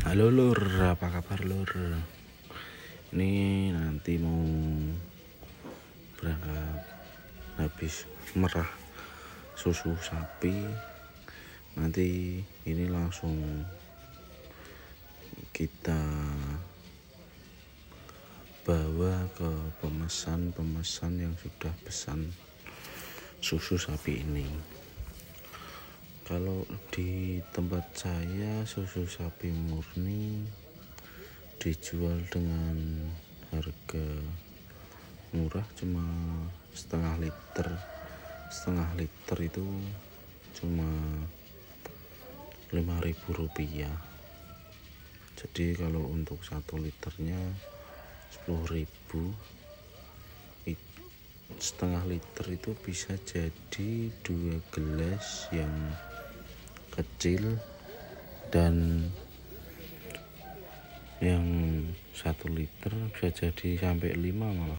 Halo lur, apa kabar lur? Ini nanti mau berangkat habis merah susu sapi. Nanti ini langsung kita bawa ke pemesan-pemesan yang sudah pesan susu sapi ini kalau di tempat saya susu sapi murni dijual dengan harga murah cuma setengah liter. Setengah liter itu cuma 5000 rupiah. Jadi kalau untuk satu liternya 10.000 setengah liter itu bisa jadi dua gelas yang kecil dan yang satu liter bisa jadi sampai lima malah